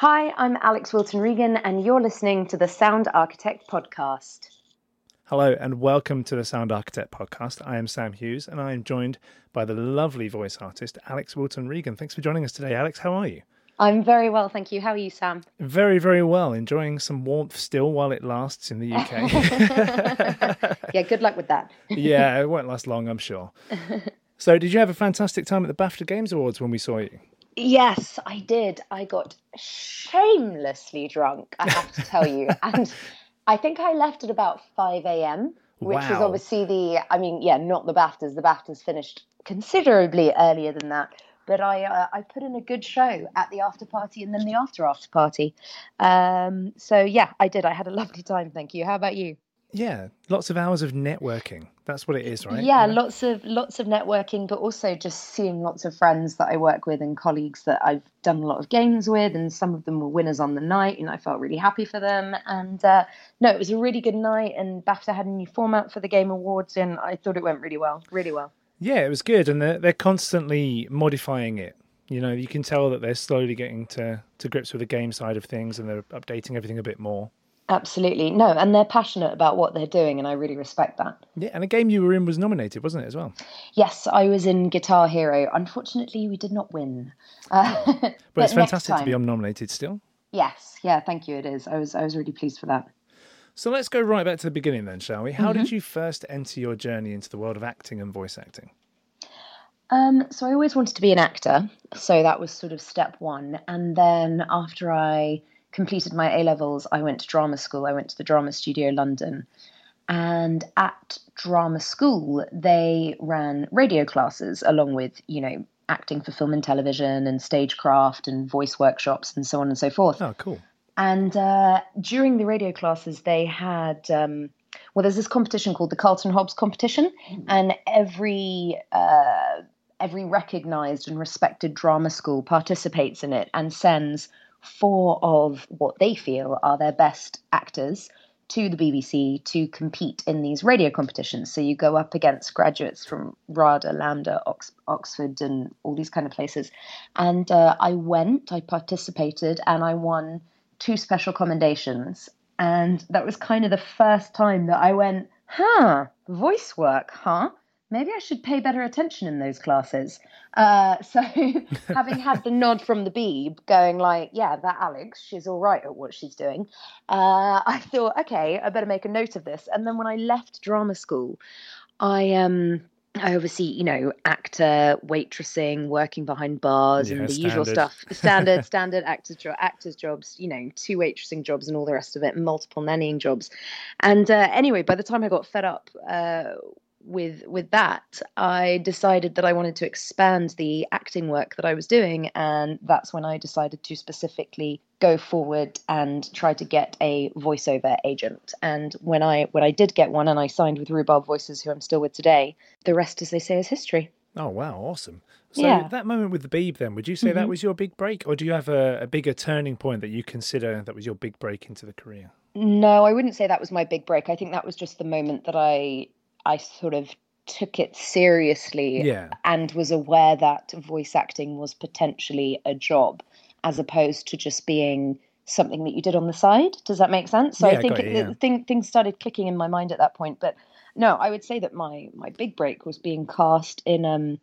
Hi, I'm Alix Wilton Regan, and you're listening to the Sound Architect Podcast. Hello, and welcome to the Sound Architect Podcast. I am Sam Hughes, and I am joined by the lovely voice artist, Alix Wilton Regan. Thanks for joining us today, Alix. How are you? I'm very well, thank you. How are you, Sam? Very, very well. Enjoying some warmth still while it lasts in the UK. yeah, good luck with that. yeah, it won't last long, I'm sure. So, did you have a fantastic time at the BAFTA Games Awards when we saw you? Yes, I did. I got shamelessly drunk, I have to tell you. and I think I left at about 5 a.m., which wow. was obviously the, I mean, yeah, not the BAFTAs. The BAFTAs finished considerably earlier than that. But I, uh, I put in a good show at the after party and then the after after party. Um, so yeah, I did. I had a lovely time. Thank you. How about you? Yeah, lots of hours of networking. That's what it is, right? Yeah, yeah, lots of lots of networking, but also just seeing lots of friends that I work with and colleagues that I've done a lot of games with, and some of them were winners on the night, and I felt really happy for them. And uh, no, it was a really good night, and BAFTA had a new format for the Game Awards, and I thought it went really well, really well. Yeah, it was good, and they're they're constantly modifying it. You know, you can tell that they're slowly getting to to grips with the game side of things, and they're updating everything a bit more. Absolutely. No, and they're passionate about what they're doing, and I really respect that. Yeah, and a game you were in was nominated, wasn't it, as well? Yes, I was in Guitar Hero. Unfortunately, we did not win. Uh, but, but, it's fantastic to be nominated still. Yes, yeah, thank you. It is. I was, I was really pleased for that. So let's go right back to the beginning then, shall we? How mm-hmm. did you first enter your journey into the world of acting and voice acting? Um, so I always wanted to be an actor, so that was sort of step one. And then after I completed my A levels, I went to drama school. I went to the Drama Studio London. And at drama school, they ran radio classes along with, you know, acting for film and television and stagecraft and voice workshops and so on and so forth. Oh, cool. And uh, during the radio classes, they had, um, well, there's this competition called the Carlton Hobbs competition, mm. and every uh, every recognized and respected drama school participates in it and sends four of what they feel are their best actors to the BBC to compete in these radio competitions. So you go up against graduates from RADA, LAMDA, Ox- Oxford, and all these kind of places. And uh, I went, I participated, and I won two special commendations. And that was kind of the first time that I went, huh, voice work, huh? Maybe I should pay better attention in those classes. Uh, so having had the nod from the Beeb going like, yeah, that Alix, she's all right at what she's doing. Uh, I thought, okay, I better make a note of this. And then when I left drama school, I um I oversee, you know, actor, waitressing, working behind bars, yeah, and the standard. usual stuff. Standard, standard actors, jo- actors jobs. You know, two waitressing jobs and all the rest of it, multiple nannying jobs. And uh, anyway, by the time I got fed up uh, with with that, I decided that I wanted to expand the acting work that I was doing, and that's when I decided to specifically go forward and try to get a voiceover agent. And when I when I did get one, and I signed with Rhubarb Voices, who I'm still with today, the rest, as they say, is history. Oh wow, awesome! So yeah. that moment with the Beeb, then, would you say mm-hmm. that was your big break, or do you have a, a bigger turning point that you consider that was your big break into the career? No, I wouldn't say that was my big break. I think that was just the moment that I I sort of took it seriously yeah. and was aware that voice acting was potentially a job as opposed to just being something that you did on the side. Does that make sense? So yeah, I think it, yeah. thing, things started clicking in my mind at that point. But no, I would say that my my big break was being cast in um,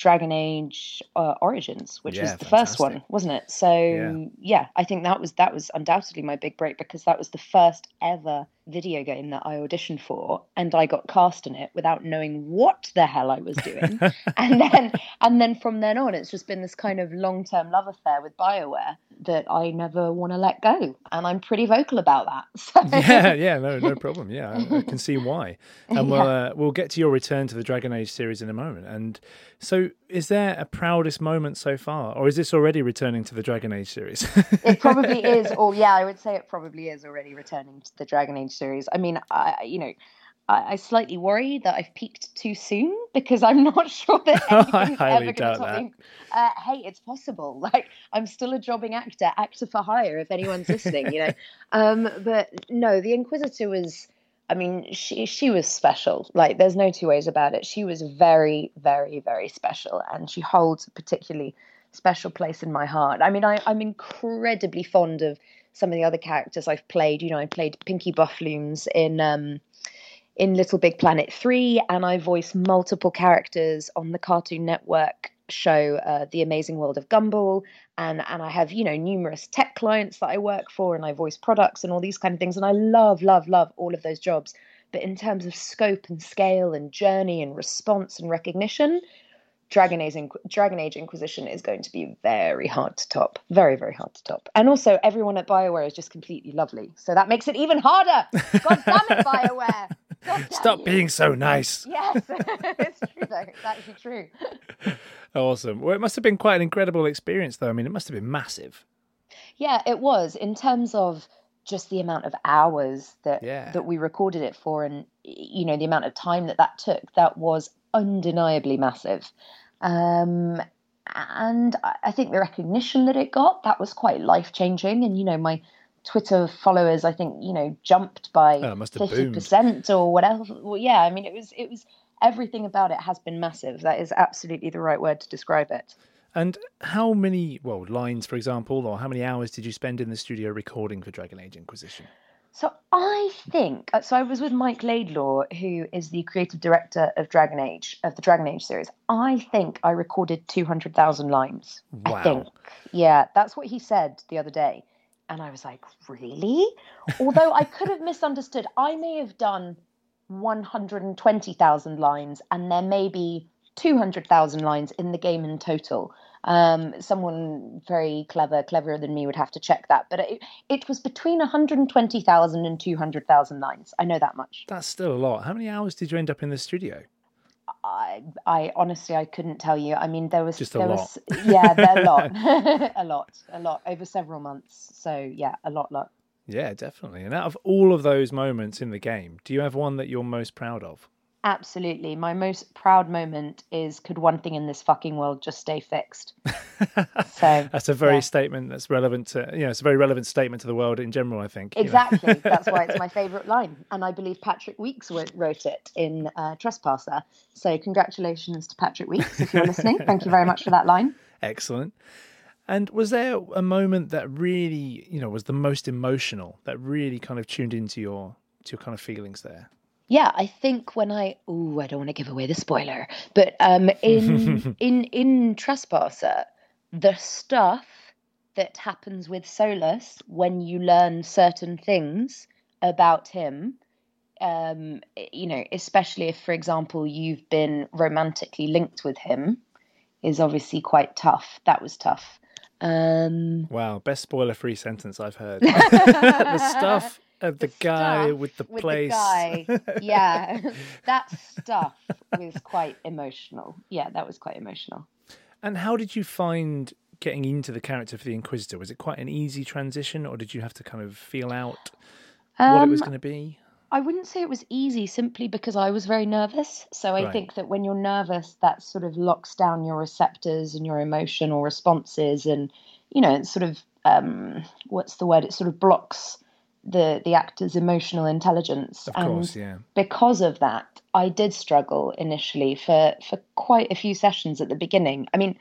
Dragon Age uh, Origins, which yeah, was the fantastic. first one, wasn't it? So yeah. yeah. I think that was that was undoubtedly my big break because that was the first ever video game that I auditioned for, and I got cast in it without knowing what the hell I was doing. and then and then from then on, it's just been this kind of long term love affair with Bioware that I never want to let go, and I'm pretty vocal about that. So. Yeah, yeah, no, no problem. Yeah, I, I can see why, and we'll uh, we'll get to your return to the Dragon Age series in a moment. And so, is there a proudest moment so far, or is this already returning to the Dragon Age series? it probably is, or yeah, I would say it probably is already returning to the Dragon Age series. I mean, I you know. I, I slightly worry that I've peaked too soon because I'm not sure that anything's ever going to top me. Uh, hey, it's possible. Like I'm still a jobbing actor, actor for hire. If anyone's listening, you know. Um, but no, the Inquisitor was. I mean, she she was special. Like, there's no two ways about it. She was very, very, very special, and she holds a particularly special place in my heart. I mean, I, I'm incredibly fond of some of the other characters I've played. You know, I played Pinky Buffloons in um, in Little Big Planet 3, and I voiced multiple characters on the Cartoon Network show uh, The Amazing World of Gumball. And, and I have, you know, numerous tech clients that I work for, and I voice products and all these kind of things. And I love, love, love all of those jobs. But in terms of scope and scale and journey and response and recognition, Dragon Age, Dragon Age Inquisition is going to be very hard to top. Very, very hard to top. And also, everyone at BioWare is just completely lovely. So that makes it even harder. God damn it, BioWare. Stop being so nice. Yes, it's true, though. It's actually true. Awesome. Well, it must have been quite an incredible experience, though. I mean, it must have been massive. Yeah, it was in terms of just the amount of hours that Yeah. that we recorded it for, and you know the amount of time that that took. That was undeniably massive. Um, and I think the recognition that it got that was quite life changing. And you know my Twitter followers, I think you know jumped by Oh, it must have fifty boomed. percent or whatever. Well, yeah, I mean it was it was everything about it has been massive. That is absolutely the right word to describe it. And how many, well, lines, for example, or how many hours did you spend in the studio recording for Dragon Age Inquisition? So I think uh, so. I was with Mike Laidlaw, who is the creative director of Dragon Age of the Dragon Age series. I think I recorded two hundred thousand lines. I Wow. think, yeah, that's what he said the other day, and I was like, really? Although I could have misunderstood. I may have done one hundred and twenty thousand lines, and there may be two hundred thousand lines in the game in total. Um, someone very clever, cleverer than me, would have to check that. But it, it was between 120,000 and 200,000 lines. I know that much. That's still a lot. How many hours did you end up in the studio? I, I honestly, I couldn't tell you. I mean, there was Just a there lot. was yeah, there a lot, a lot, a lot over several months. So yeah, a lot, lot. Yeah, definitely. And out of all of those moments in the game, do you have one that you're most proud of? Absolutely. My most proud moment is could one thing in this fucking world just stay fixed? So That's a very yeah. statement that's relevant to, you know, it's a very relevant statement to the world in general, I think. Exactly. That's why it's my favourite line. And I believe Patrick Weekes wrote it in uh, Trespasser. So congratulations to Patrick Weekes if you're listening. Thank you very much for that line. Excellent. And was there a moment that really, you know, was the most emotional that really kind of tuned into your to your kind of feelings there? Yeah, I think when I oh, I don't want to give away the spoiler, but um, in in in Trespasser, the stuff that happens with Solas when you learn certain things about him, um, you know, especially if, for example, you've been romantically linked with him, is obviously quite tough. That was tough. Um, Wow, best spoiler free sentence I've heard. the stuff of the, guy with the with place. the guy. Yeah, that stuff was quite emotional. Yeah, that was quite emotional. And how did you find getting into the character for the Inquisitor? Was it quite an easy transition, or did you have to kind of feel out what it was Um, going to be? I wouldn't say it was easy simply because I was very nervous. So I Right. think that when you're nervous, that sort of locks down your receptors and your emotional responses, and you know, it sort of um, what's the word? It sort of blocks the the actor's emotional intelligence. Of and course, yeah. because of that, I did struggle initially for for quite a few sessions at the beginning. I mean,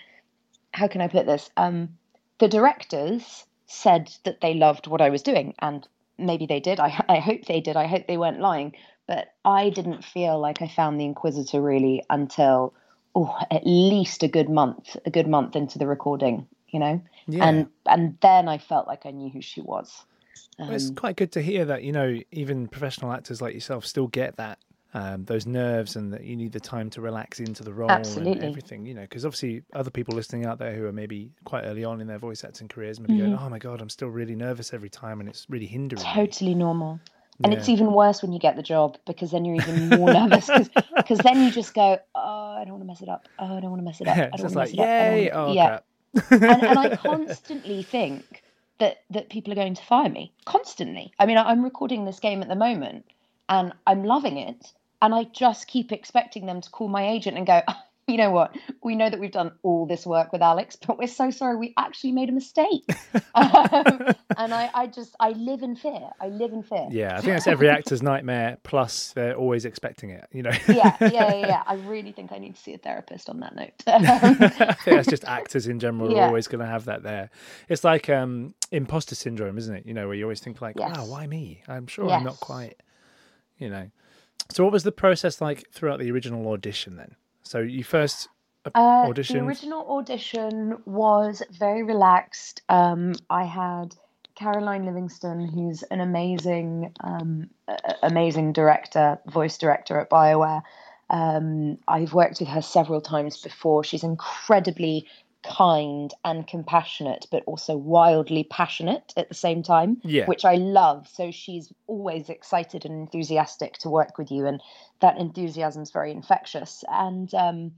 how can I put this? Um, the directors said that they loved what I was doing, and maybe they did. I I hope they did. I hope they weren't lying. But I didn't feel like I found the Inquisitor really until oh, at least a good month, a good month into the recording. You know, Yeah. and and then I felt like I knew who she was. Well, it's Um, quite good to hear that you know even professional actors like yourself still get that um, those nerves and that you need the time to relax into the role Absolutely. and everything. You know, because obviously other people listening out there who are maybe quite early on in their voice acting careers maybe going, "Oh my god, I'm still really nervous every time," and it's really hindering. me." totally normal. And it's even worse when you get the job because then you're even more nervous because then you just go, oh, I don't want to mess it up. Oh, I don't want to mess it up. I don't want like, to mess it up. I don't yay! wanna-" Oh yeah. and, and I constantly think that that people are going to fire me constantly. I mean, I'm recording this game at the moment, and I'm loving it, and I just keep expecting them to call my agent and go, you know what? We know that we've done all this work with Alix, but we're so sorry. We actually made a mistake. um, and I, I just, I live in fear. I live in fear. Yeah, I think that's every actor's nightmare. Plus, they're always expecting it. You know. yeah, yeah, yeah, yeah. I really think I need to see a therapist on that note. I think that's just actors in general yeah. are always going to have that there. It's like um, imposter syndrome, isn't it? You know, where you always think like, yes. "Wow, why me? I'm sure yes. I'm not quite." You know. So, what was the process like throughout the original audition then? So, you first uh, audition? The original audition was very relaxed. Um, I had Caroline Livingstone, who's an amazing, um, amazing director, voice director at BioWare. Um, I've worked with her several times before. She's incredibly kind and compassionate, but also wildly passionate at the same time, yeah. which I love. So she's always excited and enthusiastic to work with you, and that enthusiasm is very infectious. And um,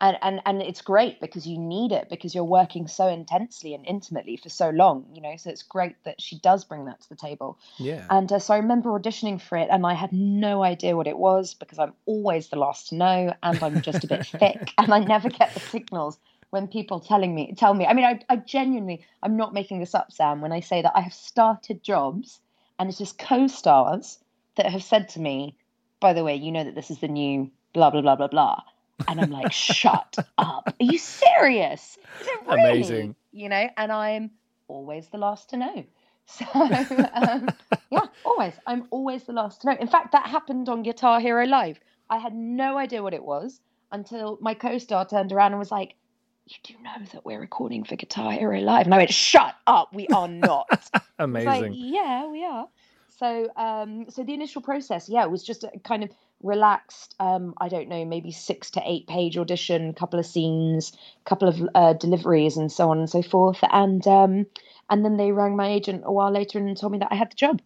and and and it's great because you need it because you're working so intensely and intimately for so long, you know. So it's great that she does bring that to the table. Yeah. And uh, so I remember auditioning for it, and I had no idea what it was because I'm always the last to know, and I'm just a bit thick, and I never get the signals when people telling me tell me i mean I, I genuinely i'm not making this up sam when i say that i have started jobs and it's just co-stars that have said to me by the way you know that this is the new blah blah blah blah blah. And i'm like shut up. Are you serious? Is it really? amazing. You know and i'm always the last to know. So um, yeah always. I'm always the last to know. In fact that happened on guitar hero live. I had no idea what it was until my co-star turned around and was like you do know that we're recording for Guitar Hero Live. And I went, shut up, we are not. Amazing. Like, yeah, we are. So, um, so the initial process, yeah, it was just a kind of relaxed, um, I don't know, maybe six to eight page audition, couple of scenes, couple of uh, deliveries, and so on and so forth. And um, and then they rang my agent a while later and told me that I had the job.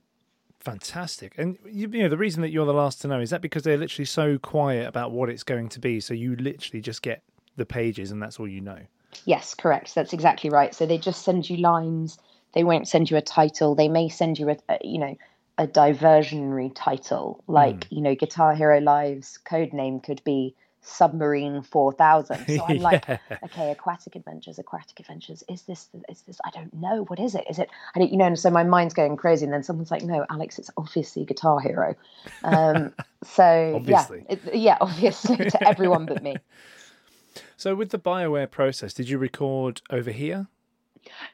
Fantastic. And you, you know the reason that you're the last to know is that because they're literally so quiet about what it's going to be, so you literally just get the pages and that's all you know. Yes, correct. That's exactly right. So they just send you lines. They won't send you a title. They may send you a, a you know a diversionary title like mm. you know Guitar Hero Live's code name could be Submarine Four Thousand. So I'm yeah. like, okay, Aquatic Adventures, Aquatic Adventures. Is this? Is this? I don't know. What is it? Is it? I don't. You know. And so my mind's going crazy. And then someone's like, no, Alix, it's obviously Guitar Hero. Um, so obviously. yeah, it, yeah, obviously to everyone but me. So, with the Bioware process, did you record over here?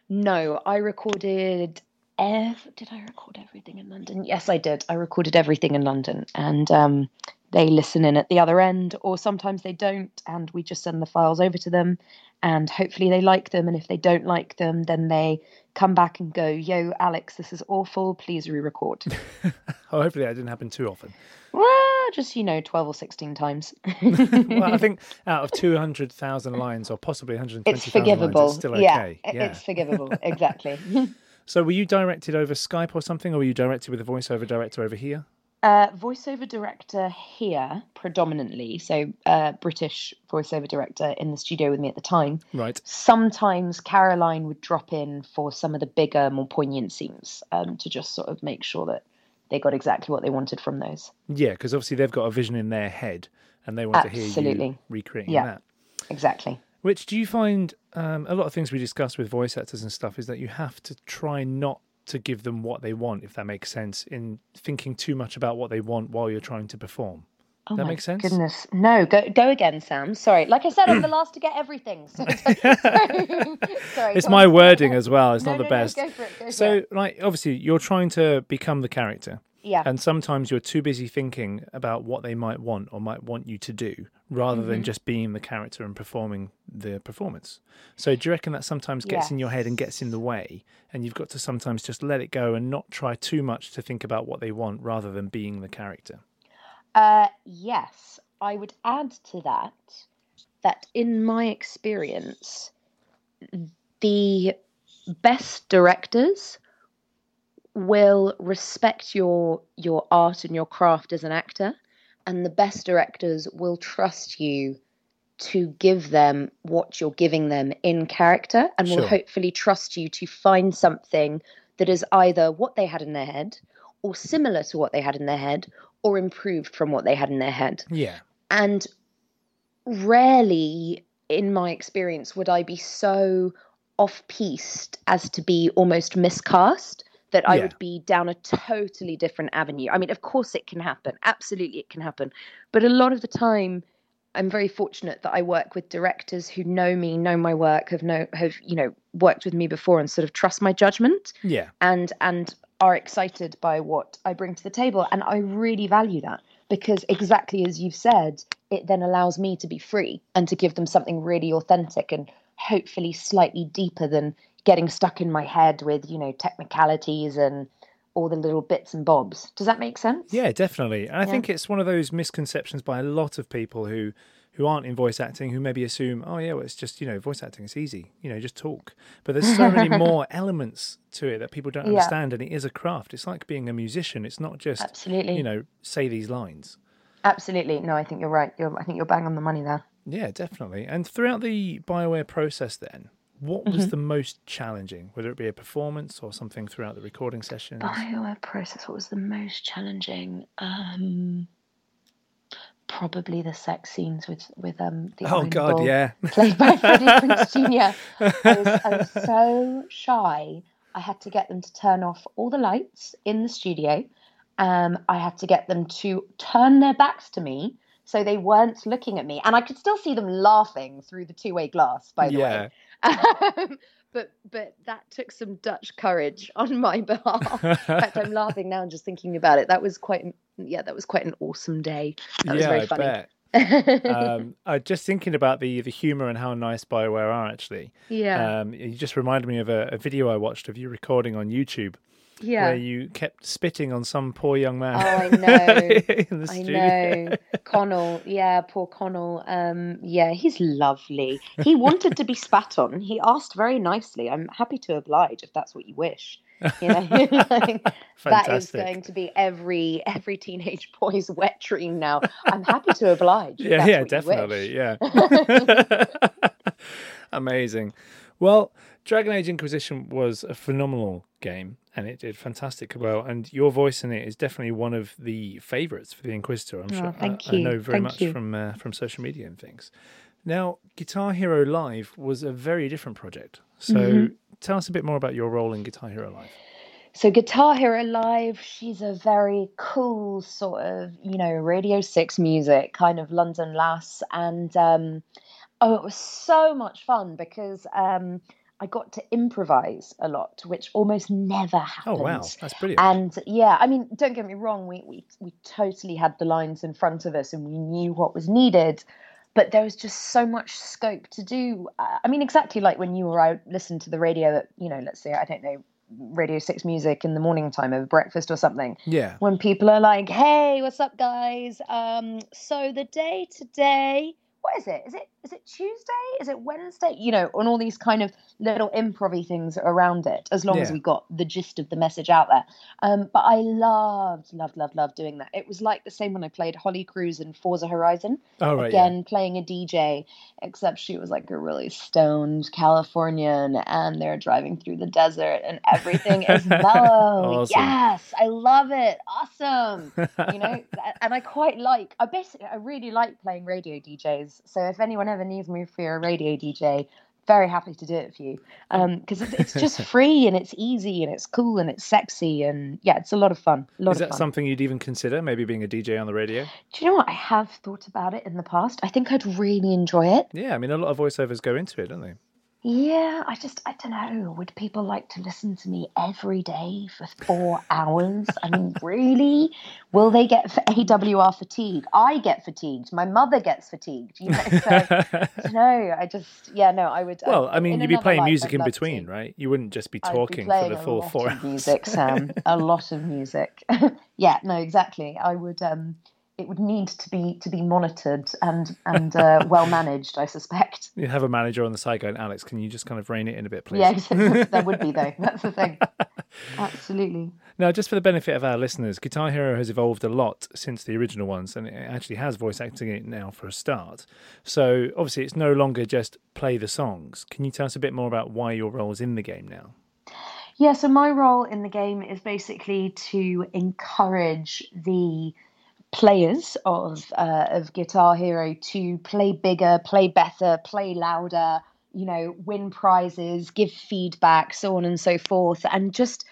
No, I recorded. Ev- did I record everything in London? Yes, I did. I recorded everything in London, and um, they listen in at the other end, or sometimes they don't, and we just send the files over to them, and hopefully they like them. And if they don't like them, then they come back and go, "Yo, Alix, this is awful. Please re-record." oh, hopefully that didn't happen too often. Well, just you know, twelve or sixteen times. well, I think out of two hundred thousand lines, or possibly one hundred twenty, it's forgivable. Lines, it's still okay. Yeah, yeah, it's forgivable. Exactly. so, were you directed over Skype or something, or were you directed with a voiceover director over here? Uh, voiceover director here predominantly, so uh, British voiceover director in the studio with me at the time. Right. Sometimes Caroline would drop in for some of the bigger, more poignant scenes um, to just sort of make sure that they got exactly what they wanted from those. Yeah, because obviously they've got a vision in their head and they want Absolutely. to hear you recreating yeah, that. Exactly. Which do you find um, a lot of things we discuss with voice actors and stuff is that you have to try not to give them what they want, if that makes sense, in thinking too much about what they want while you're trying to perform. Oh that makes sense. Goodness, no, go go again, Sam. Sorry, like I said, I'm the last to get everything. So, sorry, sorry, it's my on. wording as well. It's no, not no, the best. No, go for it, go so, for it. like, obviously, you're trying to become the character. Yeah. And sometimes you're too busy thinking about what they might want or might want you to do rather mm-hmm. than just being the character and performing the performance. So do you reckon that sometimes gets yes. in your head and gets in the way and you've got to sometimes just let it go and not try too much to think about what they want rather than being the character? Uh, yes. I would add to that that in my experience, the best directors will respect your your art and your craft as an actor and the best directors will trust you to give them what you're giving them in character and sure. will hopefully trust you to find something that is either what they had in their head or similar to what they had in their head or improved from what they had in their head. Yeah. And rarely, in my experience, would I be so off piste as to be almost miscast that I Yeah. would be down a totally different avenue. I mean, of course it can happen. Absolutely it can happen. But a lot of the time I'm very fortunate that I work with directors who know me, know my work, have know have, you know, worked with me before and sort of trust my judgment Yeah. and and are excited by what I bring to the table. And I really value that because exactly as you've said, it then allows me to be free and to give them something really authentic and hopefully slightly deeper than getting stuck in my head with, you know, technicalities and all the little bits and bobs. Does that make sense? Yeah, definitely. And I Yeah. think it's one of those misconceptions by a lot of people who who aren't in voice acting who maybe assume, oh yeah, well it's just you know voice acting, it's easy, you know, just talk. But there's so many more elements to it that people don't Yeah. understand, and it is a craft. It's like being a musician. It's not just Absolutely. you know say these lines. Absolutely. No, I think you're right. You're, I think you're bang on the money there. Yeah, definitely. And throughout the Bioware process, then, what was Mm-hmm. the most challenging? Whether it be a performance or something throughout the recording session? Bioware process. What was the most challenging? Um, probably the sex scenes with with um the Oh God, Bull yeah. played by Freddie Prinze Jr. I was, I was so shy. I had to get them to turn off all the lights in the studio. Um, I had to get them to turn their backs to me so they weren't looking at me, and I could still see them laughing through the two-way glass. By the yeah. way, um, but but that took some Dutch courage on my behalf. In fact, I'm laughing now and just thinking about it. That was quite yeah, that was quite an awesome day. That was yeah, very I bet. um, I just thinking about the the humor and how nice Bioware are actually. yeah, Um, you just reminded me of a, a video I watched of you recording on YouTube yeah. where you kept spitting on some poor young man. Oh, I know. in the I know. Connell, yeah, poor Connell. Um, yeah, he's lovely. He wanted to be spat on. He asked very nicely. I'm happy to oblige if that's what you wish. You know, like, that is going to be every every teenage boy's wet dream now. I'm happy to oblige. Yeah, yeah, what you wish. definitely. Yeah. Amazing. Well, Dragon Age Inquisition was a phenomenal game and it did fantastic well. And your voice in it is definitely one of the favourites for the Inquisitor. I'm Oh, sure. thank I, I know very Thank much you. from uh, from social media and things. Now, Guitar Hero Live was a very different project. So Mm-hmm. tell us a bit more about your role in Guitar Hero Live. So Guitar Hero Live, she's a very cool sort of, you know, Radio 6 music, kind of London lass. And um, oh, it was so much fun because um, I got to improvise a lot, which almost never happens. Oh, wow. That's brilliant. And yeah, I mean, don't get me wrong, we, we, we totally had the lines in front of us and we knew what was needed. But there was just so much scope to do. Uh, I mean, exactly like when you or I listened to the radio at, you know, let's say, I don't know, Radio 6 music in the morning time over breakfast or something. yeah. When people are like, hey, what's up, guys? Um, so the day today, what is it? Is it is it Tuesday? Is it Wednesday? You know, on all these kind of little improv things around it, as long as Yeah. we got the gist of the message out there. Um, but I loved, loved, loved, loved doing that. It was like the same when I played Holly Cruz in Forza Horizon. Oh, right. yeah. Again, playing a DJ, except she was like a really stoned Californian and they're driving through the desert and everything is mellow. Awesome. Yes, I love it. Awesome. You know, and I quite like, I basically, I really like playing radio DJs. So if anyone ever needs me for a radio DJ, very happy to do it for you Um because it's, it's just free and it's easy and it's cool and it's sexy and yeah, it's a lot of fun. Lot Is that fun. something you'd even consider, maybe being a DJ on the radio? Do you know what? I have thought about it in the past. I think I'd really enjoy it. Yeah, I mean, a lot of voiceovers go into it, don't they? Yeah, I just, I don't know. Would people like to listen to me every day for four hours? I mean, really? Will they get AWR fatigue? I get fatigued. My mother gets fatigued. You know, so I. I just, yeah, no, I would. Well, I, mean, you'd be playing life, music I'd in between, to. right? You wouldn't just be I'd be talking for the full four hours. music, Sam. a lot of music. yeah, no, exactly. I would. um It would need to be to be monitored and and uh, well managed. I suspect. You have a manager on the side going, Alix, can you just kind of rein it in a bit, please? Yeah, there would be though. That's the thing. Absolutely. Now, just for the benefit of our listeners, Guitar Hero has evolved a lot since the original ones, and it actually has voice acting in it now for a start. So, obviously, it's no longer just play the songs. Can you tell us a bit more about why your role is in the game now? Yeah, so my role in the game is basically to encourage the players of uh, of Guitar Hero to play bigger, play better, play louder, you know, win prizes, give feedback, so on and so forth, and just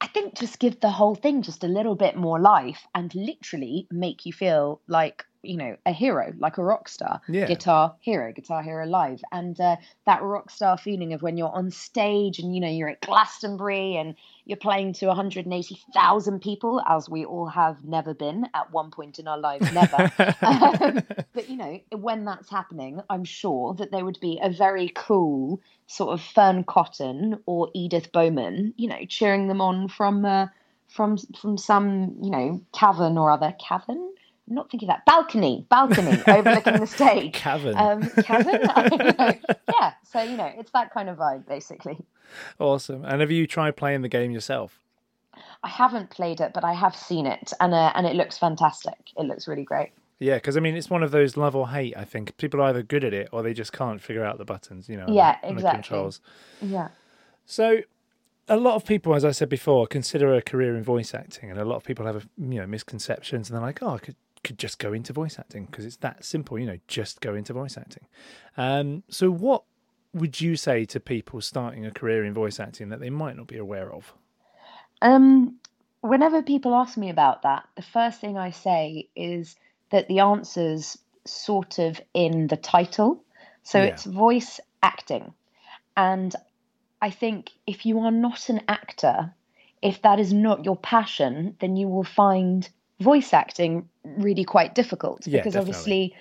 I think just give the whole thing just a little bit more life and literally make you feel like you know a hero like a rock star. Yeah. guitar hero guitar hero live. And uh, that rock star feeling of when you're on stage and you know you're at glastonbury and you're playing to 180000 people as we all have never been at one point in our lives never. Um, but you know when that's happening i'm sure that there would be a very cool sort of fearne cotton or edith bowman you know cheering them on from uh, from from some you know cavern or other. Cavern I'm not thinking that balcony, balcony overlooking the stage. Cavern. Um, cavern. I don't know. yeah. So you know, it's that kind of vibe, basically. awesome. And have you tried playing the game yourself? I haven't played it, but I have seen it, and uh, and it looks fantastic. It looks really great. Yeah, because I mean, it's one of those love or hate. I think people are either good at it or they just can't figure out the buttons. You know. Yeah, and the exactly. controls. Yeah. So, a lot of people, as I said before, consider a career in voice acting, and a lot of people have you know misconceptions, and they're like, "Oh, I could could just go into voice acting because it's that simple." You know, just go into voice acting. Um, so, what would you say to people starting a career in voice acting that they might not be aware of? Um, whenever people ask me about that, the first thing I say is that the answer's sort of in the title. So Yeah. it's voice acting. And I think if you are not an actor, if that is not your passion, then you will find voice acting really quite difficult Yeah, because definitely. obviously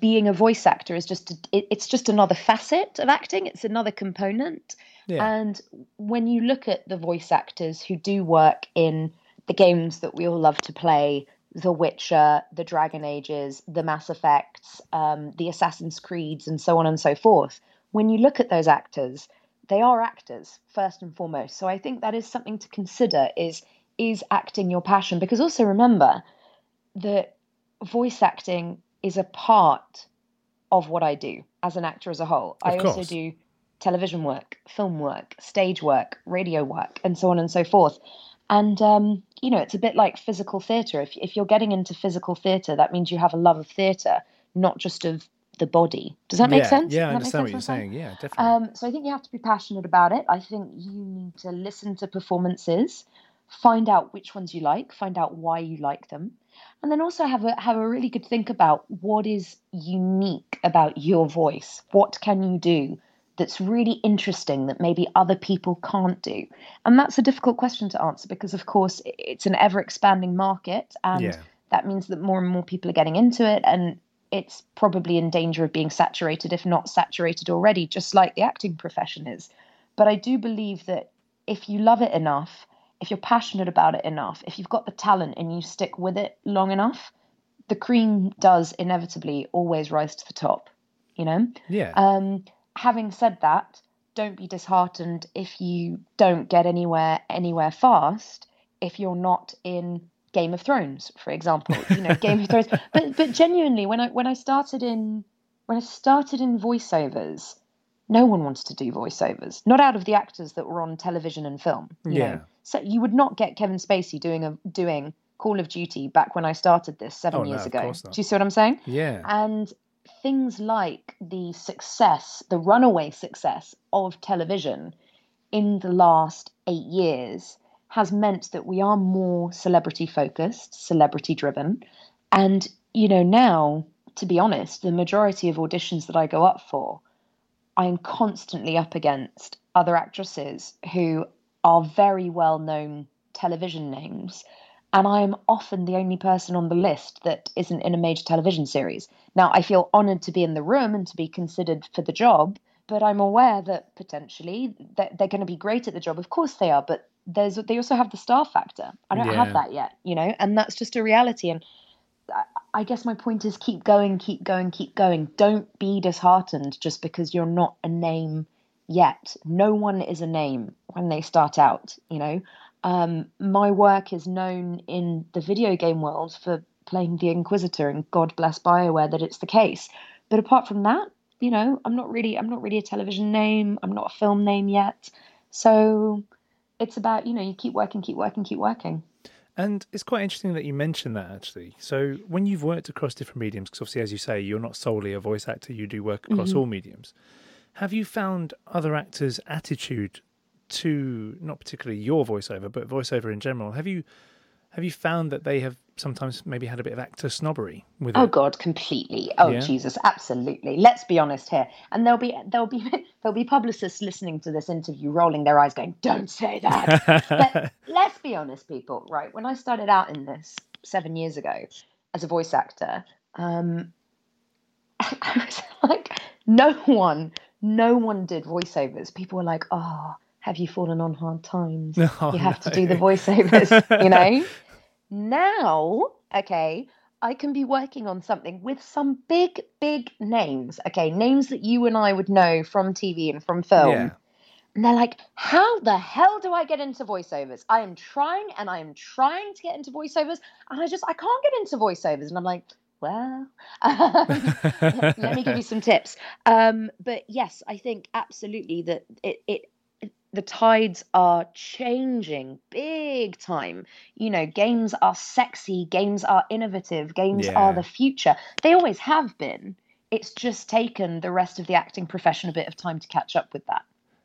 being a voice actor is just a, it, it's just another facet of acting it's another component Yeah. and when you look at the voice actors who do work in the games that we all love to play the witcher the dragon ages the mass effects um, the assassin's creeds and so on and so forth when you look at those actors they are actors first and foremost so i think that is something to consider is is acting your passion because also remember that voice acting is a part of what I do as an actor as a whole. I Of also do television work, film work, stage work, radio work, and so on and so forth. And um, you know, it's a bit like physical theatre. If if you're getting into physical theatre, that means you have a love of theatre, not just of the body. Does that make yeah, sense? Yeah, I understand what you're saying. Yeah, definitely. um, so I think you have to be passionate about it. I think you need to listen to performances, find out which ones you like, find out why you like them, and then also have a have a really good think about what is unique about your voice. What can you do that's really interesting that maybe other people can't do? And that's a difficult question to answer because, of course, it's an ever expanding market, and Yeah. that means that more and more people are getting into it, and it's probably in danger of being saturated, if not saturated already, just like the acting profession is. But I do believe that if you love it enough, if you're passionate about it enough, if you've got the talent and you stick with it long enough, the cream does inevitably always rise to the top, you know? yeah. Um, having said that, don't be disheartened if you don't get anywhere anywhere fast if you're not in Game of Thrones, for example. You know, Game of Thrones. But but genuinely, when I when I started in when I started in voiceovers, no one wanted to do voiceovers. Not out of the actors that were on television and film. You Yeah. Know? So you would not get Kevin Spacey doing a doing Call of Duty back when I started this seven Oh, years of ago. Do you see what I'm saying? yeah. And things like the success, the runaway success of television in the last eight years has meant that we are more celebrity focused, celebrity driven. And, you know, now, to be honest, the majority of auditions that I go up for, I'm constantly up against other actresses who are very well known television names. And I'm often the only person on the list that isn't in a major television series. Now, I feel honored to be in the room and to be considered for the job, but I'm aware that potentially that they're going to be great at the job. Of course they are, but there's they also have the star factor. I don't Yeah. have that yet, you know, and that's just a reality. And I- I guess my point is keep going, keep going, keep going. Don't be disheartened just because you're not a name yet. No one is a name when they start out, you know. Um, my work is known in the video game world for playing the Inquisitor, and God bless Bioware that it's the case. But apart from that, you know, I'm not really, I'm not really a television name. I'm not a film name yet. So it's about, you know, you keep working, keep working, keep working. And it's quite interesting that you mentioned that actually. So when you've worked across different mediums, because obviously, as you say, you're not solely a voice actor, you do work across Mm-hmm. all mediums. Have you found other actors' attitude to not particularly your voiceover, but voiceover in general? Have you have you found that they have sometimes maybe had a bit of actor snobbery with it? Oh it? God, completely. Oh Yeah. Jesus, absolutely. Let's be honest here. And there'll be there'll be there'll be publicists listening to this interview, rolling their eyes, going, "Don't say that." but let's be honest, people. Right? When I started out in this seven years ago as a voice actor, um, I was like, no one, no one did voiceovers. People were like, "Oh, have you fallen on hard times? Oh, you have to do the voiceovers." you know. Now, okay, I can be working on something with some big, big names. Okay, names that you and I would know from TV and from film. Yeah. And they're like, how the hell do I get into voiceovers? I am trying and I am trying to get into voiceovers, and I just I can't get into voiceovers. And I'm like, well, let me give you some tips. Um, but yes, I think absolutely that it, it the tides are changing big time. You know, games are sexy, games are innovative, games Yeah. are the future. They always have been. It's just taken the rest of the acting profession a bit of time to catch up with that.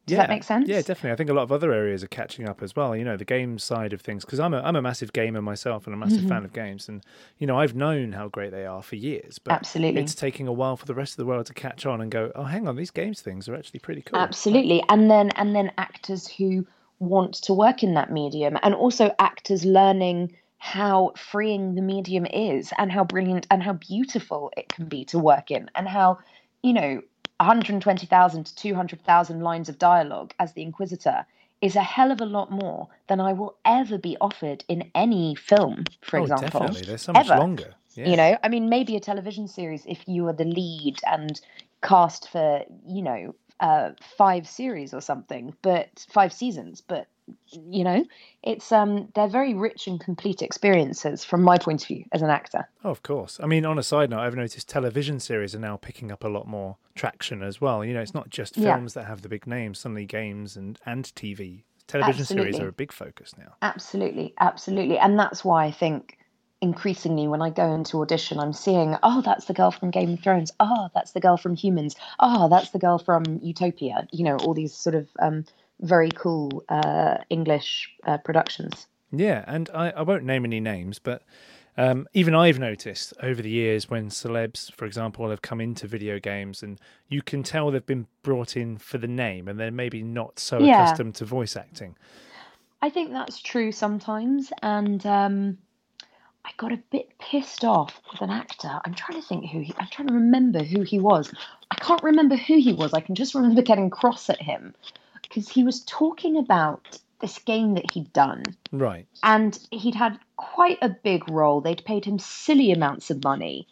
Does that make sense? Yeah, definitely. I think a lot of other areas are catching up as well. You know, the game side of things, because I'm a I'm a massive gamer myself and a massive Mm-hmm. fan of games, and you know I've known how great they are for years. But Absolutely. it's taking a while for the rest of the world to catch on and go, oh, hang on, these games things are actually pretty cool. Absolutely. And then and then actors who want to work in that medium and also actors learning how freeing the medium is and how brilliant and how beautiful it can be to work in and how, you know, 120,000 to 200,000 lines of dialogue as the Inquisitor is a hell of a lot more than I will ever be offered in any film, for oh, example. definitely. They're so much ever. longer. Yeah. You know, I mean, maybe a television series if you are the lead and cast for, you know, uh, five series or something, but five seasons. But you know, it's um, they're very rich and complete experiences from my point of view as an actor. Oh, of course. I mean, on a side note, I've noticed television series are now picking up a lot more traction as well. You know, it's not just Yeah. films that have the big names, suddenly games and, and TV. Television series are a big focus now. Absolutely, absolutely, and that's why I think increasingly when I go into audition, I'm seeing, oh, that's the girl from Game of Thrones. Oh, that's the girl from Humans. Oh, that's the girl from Utopia. You know, all these sort of um, very cool uh, English uh, productions. Yeah, and I, I won't name any names, but um, even I've noticed over the years when celebs, for example, have come into video games and you can tell they've been brought in for the name and they're maybe not so Yeah. accustomed to voice acting. I think that's true sometimes, and um, I got a bit pissed off with an actor. I'm trying to think who he. I'm trying to remember who he was. I can't remember who he was. I can just remember getting cross at him because he was talking about this game that he'd done, Right. and he'd had quite a big role. They'd paid him silly amounts of money,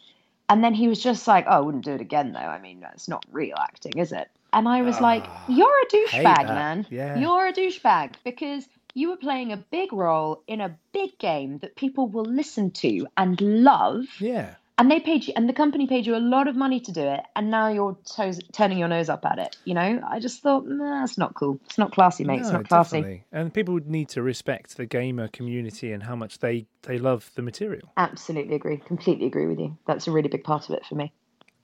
and then he was just like, "Oh, I wouldn't do it again, though. I mean, that's not real acting, is it?" And I was like, Ah, "You're a douchebag, man. Yeah. You're a douchebag because." You were playing a big role in a big game that people will listen to and love, Yeah. And they paid you, and the company paid you a lot of money to do it, and now you're toes, turning your nose up at it. You know, I just thought, nah, that's not cool. It's not classy, mate. it's not classy. definitely. And people would need to respect the gamer community and how much they, they love the material. Absolutely agree. Completely agree with you. That's a really big part of it for me.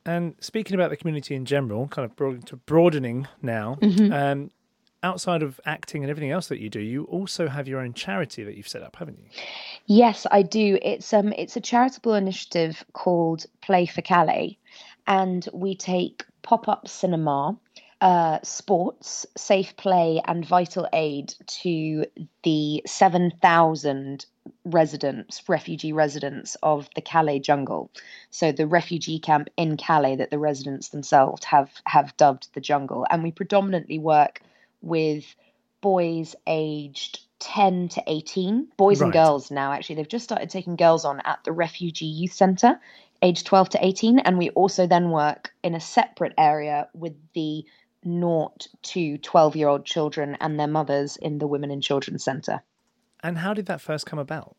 And speaking about the community in general, kind of broad, to broadening now, Mm-hmm. um, outside of acting and everything else that you do, you also have your own charity that you've set up, haven't you? Yes, I do. It's um it's a charitable initiative called Play4Calais, and we take pop-up cinema, uh, sports, safe play, and vital aid to the seven thousand residents, refugee residents of the Calais jungle. So the refugee camp in Calais that the residents themselves have have dubbed the jungle, and we predominantly work with boys aged 10 to 18 boys and girls now actually. They've just started taking girls on at the refugee youth center aged 12 to 18 and we also then work in a separate area with the 0 to 12 year old children and their mothers in the women and children center And how did that first come about?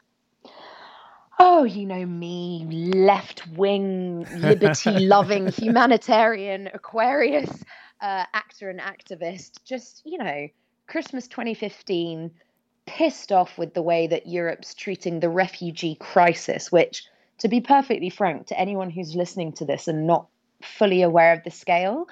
Oh, you know me, left wing, liberty loving, humanitarian, Aquarius uh, actor and activist. Just, you know, Christmas 2015, pissed off with the way that Europe's treating the refugee crisis, which, to be perfectly frank, to anyone who's listening to this and not fully aware of the scale,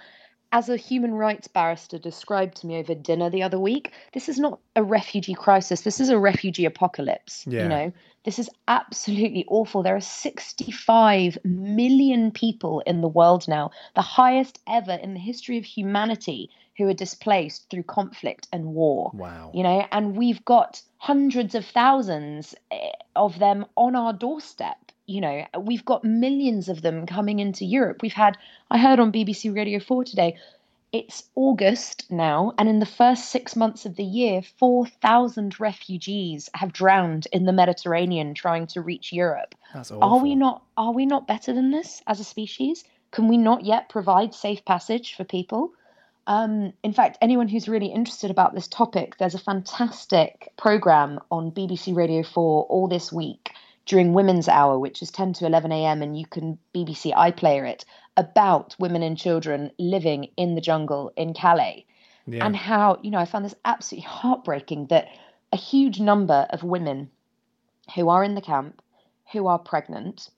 as a human rights barrister described to me over dinner the other week, this is not a refugee crisis. This is a refugee apocalypse. Yeah. You know, this is absolutely awful. There are 65 million people in the world now, the highest ever in the history of humanity who are displaced through conflict and war. Wow. You know, and we've got hundreds of thousands eh, of them on our doorstep you know, we've got millions of them coming into Europe. We've had, I heard on BBC Radio 4 today, it's August now, and in the first six months of the year, 4,000 refugees have drowned in the Mediterranean trying to reach Europe. That's awful. Are we not? Are we not better than this as a species? Can we not yet provide safe passage for people? Um, in fact, anyone who's really interested about this topic, there's a fantastic program on BBC Radio 4 all this week during Women's Hour, which is 10 to 11 a.m., and you can BBC iPlayer it about women and children living in the jungle in Calais. Yeah. And how, you know, I found this absolutely heartbreaking that a huge number of women who are in the camp, who are pregnant,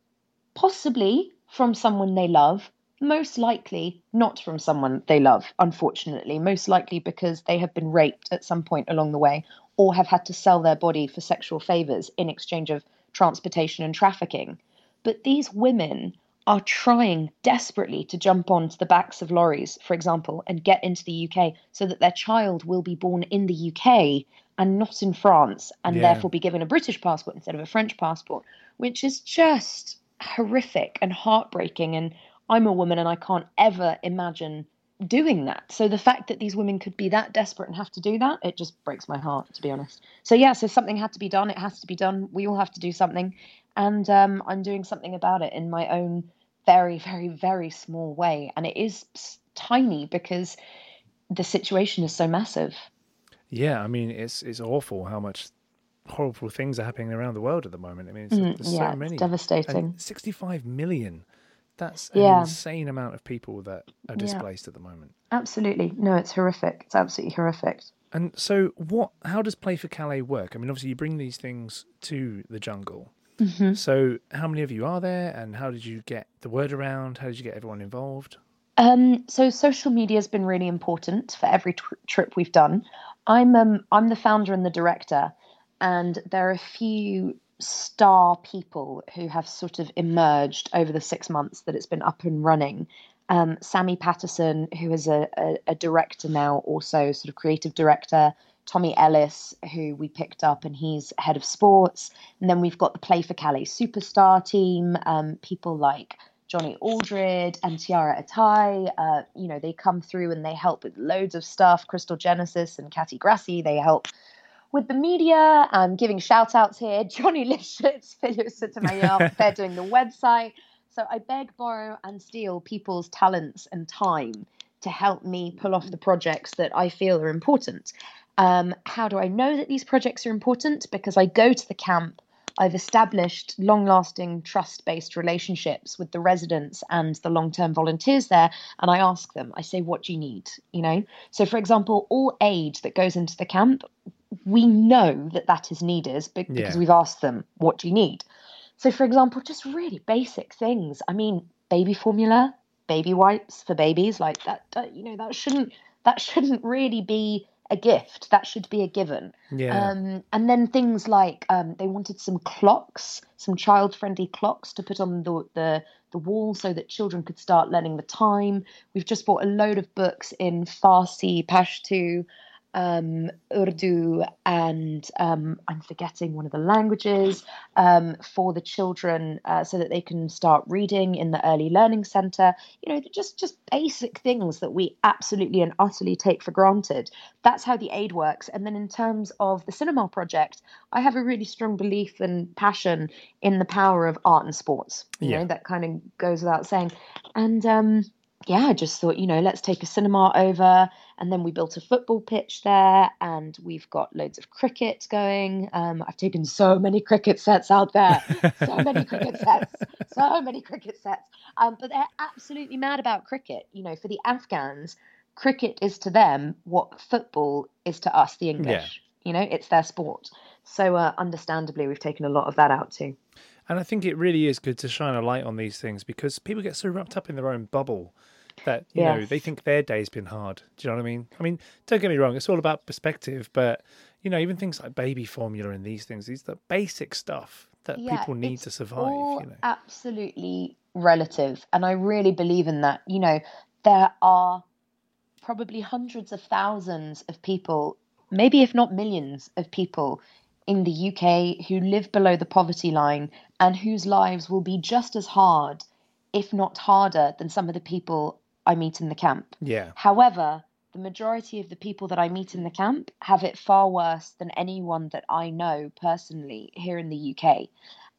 possibly from someone they love, most likely not from someone they love, unfortunately, most likely because they have been raped at some point along the way or have had to sell their body for sexual favors in exchange of transportation and trafficking. But these women are trying desperately to jump onto the backs of lorries, for example, and get into the UK so that their child will be born in the UK and not in France and yeah. therefore be given a British passport instead of a French passport, which is just horrific and heartbreaking. And I'm a woman and I can't ever imagine doing that. So the fact that these women could be that desperate and have to do that, it just breaks my heart, to be honest. So yeah, so something had to be done. It has to be done. We all have to do something, and um, I'm doing something about it in my own very, very, very small way, and it is tiny because the situation is so massive. Yeah, I mean, it's it's awful how much horrible things are happening around the world at the moment. I mean, mm, there's yeah, so many. devastating. And 65 million that's an yeah. insane amount of people that are displaced yeah. at the moment. Absolutely. No, it's horrific. It's absolutely horrific. And so, what? How does Play4Calais work? I mean, obviously, you bring these things to the jungle. Mm-hmm. So, how many of you are there, and how did you get the word around? How did you get everyone involved? Um, so, social media has been really important for every t- trip we've done. I'm um, I'm the founder and the director, and there are a few star people who have sort of emerged over the six months that it's been up and running. Um, Sammy Patterson, who is a, a, a, director now, also sort of creative director. Tommy Ellis, who we picked up, and he's head of sports. And then we've got the Play4Calais superstar team, um, people like Johnny Aldred and Tiara Atai. Uh, you know, they come through and they help with loads of stuff. Crystal Genesis and Catty Grassi, they help with the media, I'm giving shout outs here. Johnny Lifshitz, Philip Sotomayor, they're doing the website. So I beg, borrow, and steal people's talents and time to help me pull off the projects that I feel are important. Um, how do I know that these projects are important? Because I go to the camp, I've established long lasting trust based relationships with the residents and the long term volunteers there. And I ask them, I say, what do you need? You know? So, for example, all aid that goes into the camp, we know that that is needed because yeah. we've asked them, what do you need? So, for example, just really basic things. I mean, baby formula, baby wipes for babies, like that, that you know, that shouldn't that shouldn't really be a gift. That should be a given. Yeah. Um, and then things like um, they wanted some clocks, some child-friendly clocks to put on the, the the wall so that children could start learning the time. We've just bought a load of books in Farsi, Pashto, um, Urdu, and um, I'm forgetting one of the languages um, for the children uh, so that they can start reading in the early learning center. You know, just just basic things that we absolutely and utterly take for granted. That's how the aid works. And then in terms of the cinema project, I have a really strong belief and passion in the power of art and sports. You yeah. know, that kind of goes without saying. And um, yeah, I just thought, you know, let's take a cinema over. And then we built a football pitch there, and we've got loads of cricket going. Um, I've taken so many cricket sets out there, so many cricket sets, so many cricket sets. Um, but they're absolutely mad about cricket. You know, for the Afghans, cricket is to them what football is to us, the English. You know, it's their sport. So, uh, understandably, we've taken a lot of that out too. And I think it really is good to shine a light on these things because people get so wrapped up in their own bubble that you yes. know they think their day's been hard. Do you know what I mean? I mean, don't get me wrong; it's all about perspective, but you know, even things like baby formula and these things, these the basic stuff that yeah, people need to survive. You know? absolutely relative, and I really believe in that. You know, there are probably hundreds of thousands of people, maybe if not millions of people in the UK who live below the poverty line and whose lives will be just as hard, if not harder, than some of the people I meet in the camp. Yeah. However, the majority of the people that I meet in the camp have it far worse than anyone that I know personally here in the UK.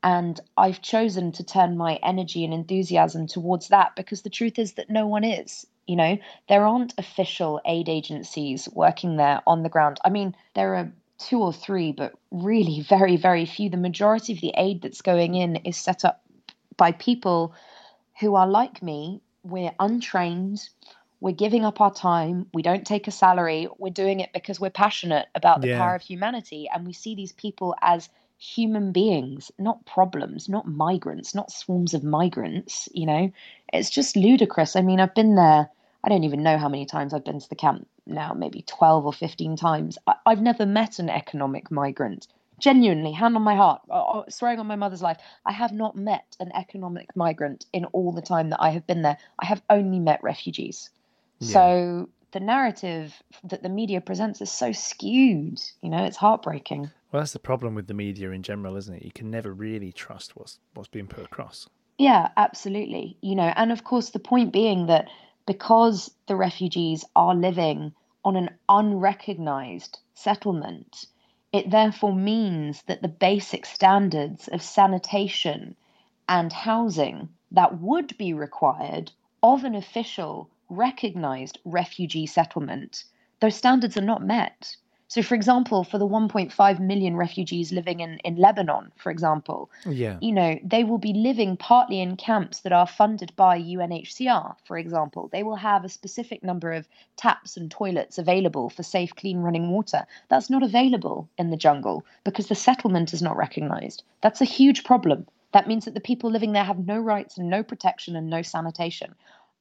And I've chosen to turn my energy and enthusiasm towards that because the truth is that no one is. You know, there aren't official aid agencies working there on the ground. I mean, there are two or three, but really very, very few. The majority of the aid that's going in is set up by people who are like me. We're untrained. We're giving up our time. We don't take a salary. We're doing it because we're passionate about the yeah. power of humanity. And we see these people as human beings, not problems, not migrants, not swarms of migrants. You know, it's just ludicrous. I mean, I've been there. I don't even know how many times I've been to the camp now, maybe 12 or 15 times. I, have never met an economic migrant. Genuinely, hand on my heart, uh, uh, swearing on my mother's life, I have not met an economic migrant in all the time that I have been there. I have only met refugees. Yeah. So the narrative that the media presents is so skewed. You know, it's heartbreaking. Well, that's the problem with the media in general, isn't it? You can never really trust what's what's being put across. Yeah, absolutely. You know, and of course, the point being that because the refugees are living on an unrecognized settlement, it therefore means that the basic standards of sanitation and housing that would be required of an official recognized refugee settlement, those standards are not met. So, for example, for the 1.5 million refugees living in, in Lebanon, for example, yeah. you know, they will be living partly in camps that are funded by UNHCR, for example. They will have a specific number of taps and toilets available for safe, clean running water. That's not available in the jungle because the settlement is not recognized. That's a huge problem. That means that the people living there have no rights and no protection and no sanitation.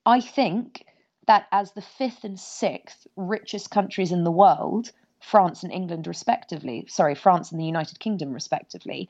I think that as the fifth and sixth richest countries in the world, France and England respectively, sorry, France and the United Kingdom respectively,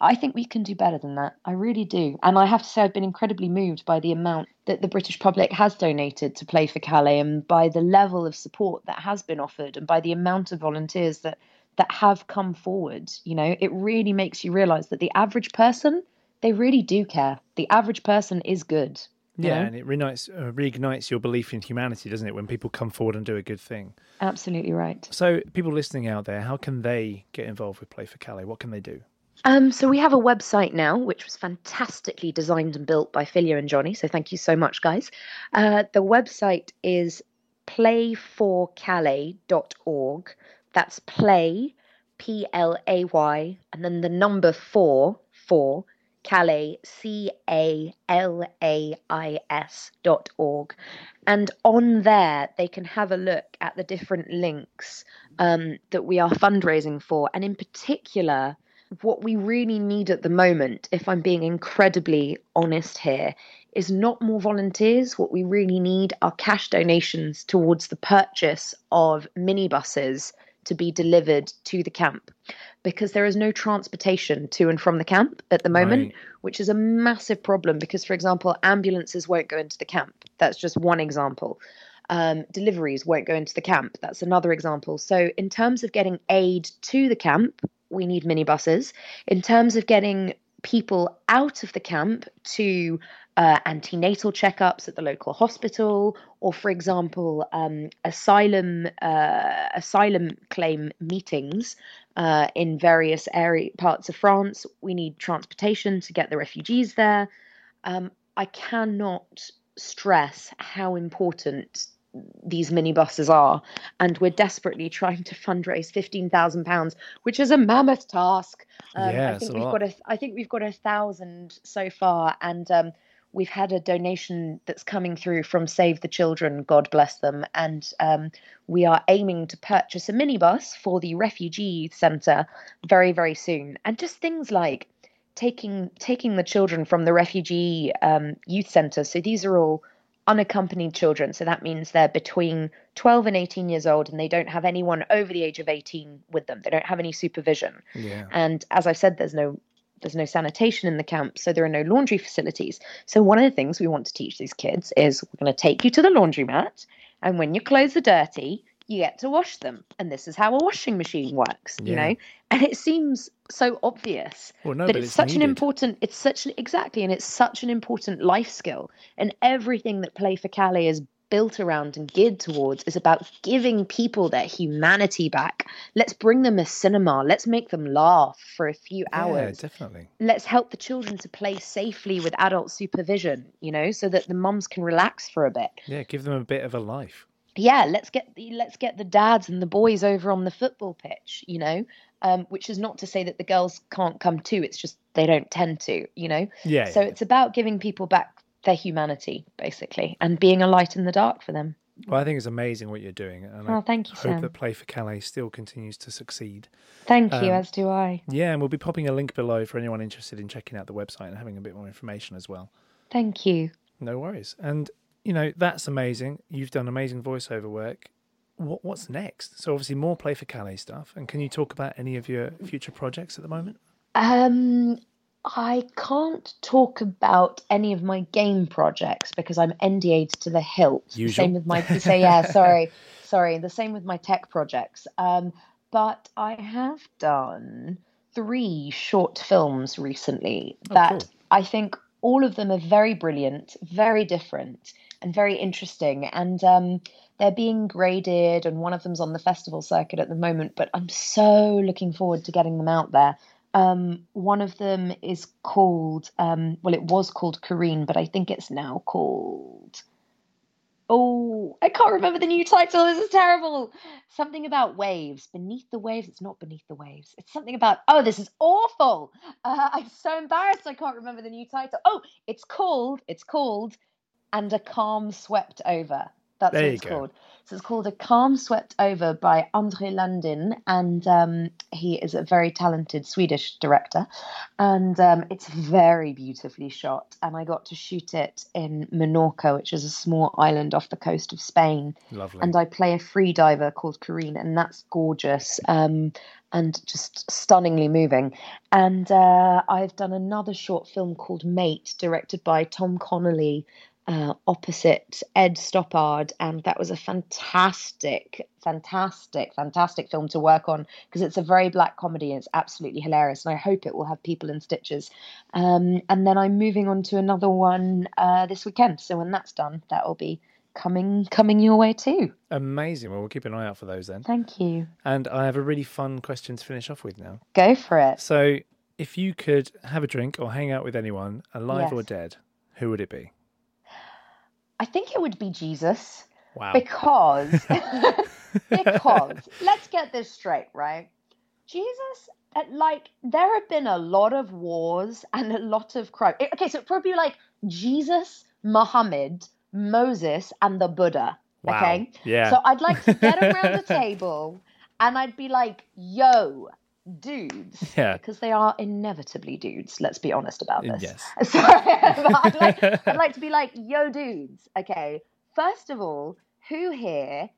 I think we can do better than that. I really do. And I have to say, I've been incredibly moved by the amount that the British public has donated to Play4Calais and by the level of support that has been offered and by the amount of volunteers that, that have come forward. You know, it really makes you realize that the average person, they really do care. The average person is good. Yeah, and it reignites, uh, reignites your belief in humanity, doesn't it? When people come forward and do a good thing. Absolutely right. So, people listening out there, how can they get involved with Play4Calais? What can they do? Um, so we have a website now, which was fantastically designed and built by Filia and Johnny. So thank you so much, guys. Uh, the website is playforcalais.org. That's play, P L A Y, and then the number four, four, Calais, C A L A I S dot org. And on there, they can have a look at the different links um, that we are fundraising for. And in particular, what we really need at the moment, if I'm being incredibly honest here, is not more volunteers. What we really need are cash donations towards the purchase of minibuses to be delivered to the camp because there is no transportation to and from the camp at the moment, right. which is a massive problem because, for example, ambulances won't go into the camp. That's just one example. Um, deliveries won't go into the camp. That's another example. So, in terms of getting aid to the camp, we need minibuses. In terms of getting people out of the camp to uh, antenatal checkups at the local hospital, or, for example, um, asylum uh, asylum claim meetings uh, in various area parts of France. We need transportation to get the refugees there. Um, I cannot stress how important these minibuses are, and we're desperately trying to fundraise fifteen thousand pounds, which is a mammoth task. Um, yeah, I think we've lot. got a, I think we've got a thousand so far, and um, we've had a donation that's coming through from Save the Children, God bless them, and um, we are aiming to purchase a minibus for the refugee youth centre very, very soon. And just things like taking taking the children from the refugee um, youth centre. So these are all unaccompanied children. So that means they're between 12 and 18 years old and they don't have anyone over the age of 18 with them. They don't have any supervision. Yeah. And as I said, there's no there's no sanitation in the camp, so there are no laundry facilities. So one of the things we want to teach these kids is we're going to take you to the laundromat, and when your clothes are dirty, you get to wash them, and this is how a washing machine works. You know, and it seems so obvious, Well, no, but, it's, it's such an important. It's such an- exactly, and it's such an important life skill, and everything that Play4Calais is built around and geared towards is about giving people their humanity back. Let's bring them a cinema. Let's make them laugh for a few hours Yeah, definitely. let's help the children to play safely with adult supervision, you know, so that the mums can relax for a bit. Yeah, give them a bit of a life. Yeah, let's get the let's get the dads and the boys over on the football pitch, you know. Um, which is not to say that the girls can't come too. It's just they don't tend to, you know. Yeah. So yeah. it's about giving people back their humanity, basically, and being a light in the dark for them. Well, I think it's amazing what you're doing, and Oh, I thank you, hope Sam. that Play4Calais still continues to succeed. Thank you, um, as do I. Yeah, and we'll be popping a link below for anyone interested in checking out the website and having a bit more information as well. Thank you. No worries. And you know that's amazing. You've done amazing voiceover work. What what's next? So obviously more Play4Calais stuff. And can you talk about any of your future projects at the moment? Um, I can't talk about any of my game projects because I'm NDA'd to the hilt. Usual. same with my so yeah, sorry, sorry. The same with my tech projects. Um, but I have done three short films recently Oh, that cool. I think all of them are very brilliant, very different, and very interesting. And um, they're being graded, and one of them's on the festival circuit at the moment. But I'm so looking forward to getting them out there. Um, one of them is called, um, well, it was called Kareen, but I think it's now called. Oh, I can't remember the new title. This is terrible. Something about waves. Beneath the waves. It's not beneath the waves. It's something about. Oh, this is awful. Uh, I'm so embarrassed. I can't remember the new title. Oh, it's called. It's called. And a calm swept over. That's There what it's go. called. So it's called A Calm Swept Over by Andre Landin, and um, he is a very talented Swedish director. And um, it's very beautifully shot. And I got to shoot it in Menorca, which is a small island off the coast of Spain. Lovely. And I play a free diver called Kareen, and that's gorgeous um, and just stunningly moving. And uh, I've done another short film called Mate, directed by Tom Connolly, uh, opposite Ed Stoppard, and that was a fantastic, fantastic, fantastic film to work on because it's a very black comedy and it's absolutely hilarious. And I hope it will have people in stitches. Um, and then I'm moving on to another one uh, this weekend. So when that's done, that will be coming coming your way too. Amazing. Well, we'll keep an eye out for those then. Thank you. And I have a really fun question to finish off with now. Go for it. So, if you could have a drink or hang out with anyone, alive or dead, who would it be? I think it would be Jesus Wow. because because let's get this straight, right? Jesus, uh, like there have been a lot of wars and a lot of crime. Okay, so probably be like Jesus, Muhammad, Moses, and the Buddha. wow. Okay, Yeah. so I'd like to get around the table and I'd be like, "Yo, dudes," yeah. because they are inevitably dudes. Let's be honest about mm, this. Yes. Sorry, I'd like, I'd like to be like, yo, dudes. Okay, first of all, who here?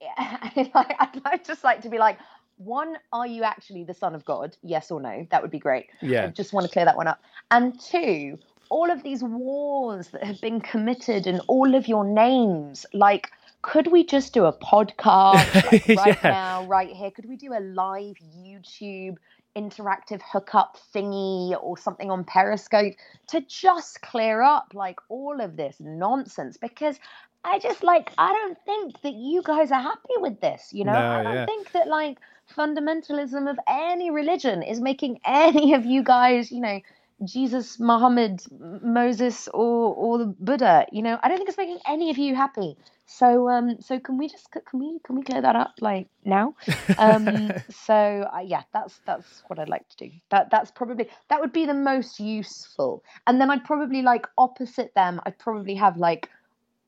I'd like- I'd like just like to be like, one, are you actually the son of God? Yes or no? That would be great. I Yeah. just want to clear that one up. And two, all of these wars that have been committed and all of your names, like, could we just do a podcast like, right Yeah. now, right here? Could we do a live YouTube interactive hookup thingy or something on Periscope to just clear up like all of this nonsense? Because I just like, I don't think that you guys are happy with this, you know? No, I don't yeah. think that like fundamentalism of any religion is making any of you guys, you know, Jesus, Muhammad, Moses, or or the Buddha. You know, I don't think it's making any of you happy. So um, so can we just can we can we clear that up like now? Um, so uh, yeah, that's that's what I'd like to do. That that's probably that would be the most useful. And then I'd probably like opposite them. I'd probably have like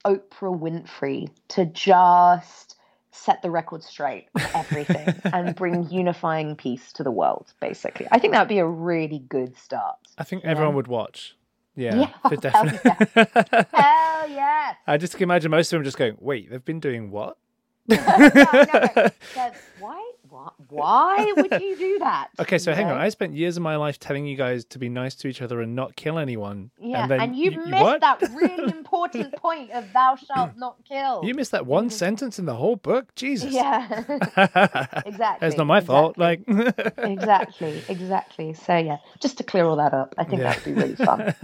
Oprah Winfrey to just set the record straight everything and bring unifying peace to the world. Basically, I think that would be a really good start. I think everyone would watch. Yeah, Yeah, for hell definitely. Hell yeah. I just can imagine most of them just going, "Wait, they've been doing what?" I know. Said, why? Why? Would you do that? Okay, so You hang on. I spent years of my life telling you guys to be nice to each other and not kill anyone. Yeah, and, then and you've you, you- missed what? that really important point of "Thou shalt not kill." You missed that one mm-hmm. sentence in the whole book. Jesus. yeah, exactly. It's not my fault. Like, exactly, exactly. So yeah, just to clear all that up, I think Yeah. that'd be really fun.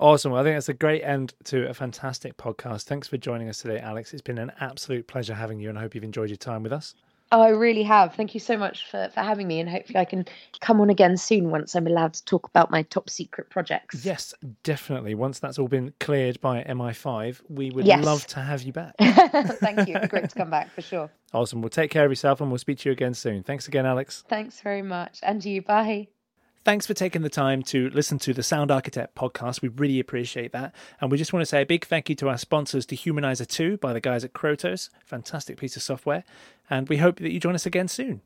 awesome. Well, I think that's a great end to a fantastic podcast. Thanks for joining us today, Alix. It's been an absolute pleasure having you, and I hope you've enjoyed your time with us. Oh, I really have. Thank you so much for, for having me, and hopefully I can come on again soon once I'm allowed to talk about my top secret projects. Yes, definitely. Once that's all been cleared by MI5, we would Yes. love to have you back. Thank you. Great to come back for sure. awesome. Well, take care of yourself, and we'll speak to you again soon. Thanks again, Alix. Thanks very much. And you. Bye. Thanks for taking the time to listen to the Sound Architect podcast. We really appreciate that. And we just want to say a big thank you to our sponsors, Dehumaniser 2 by the guys at Krotos. Fantastic piece of software. And we hope that you join us again soon.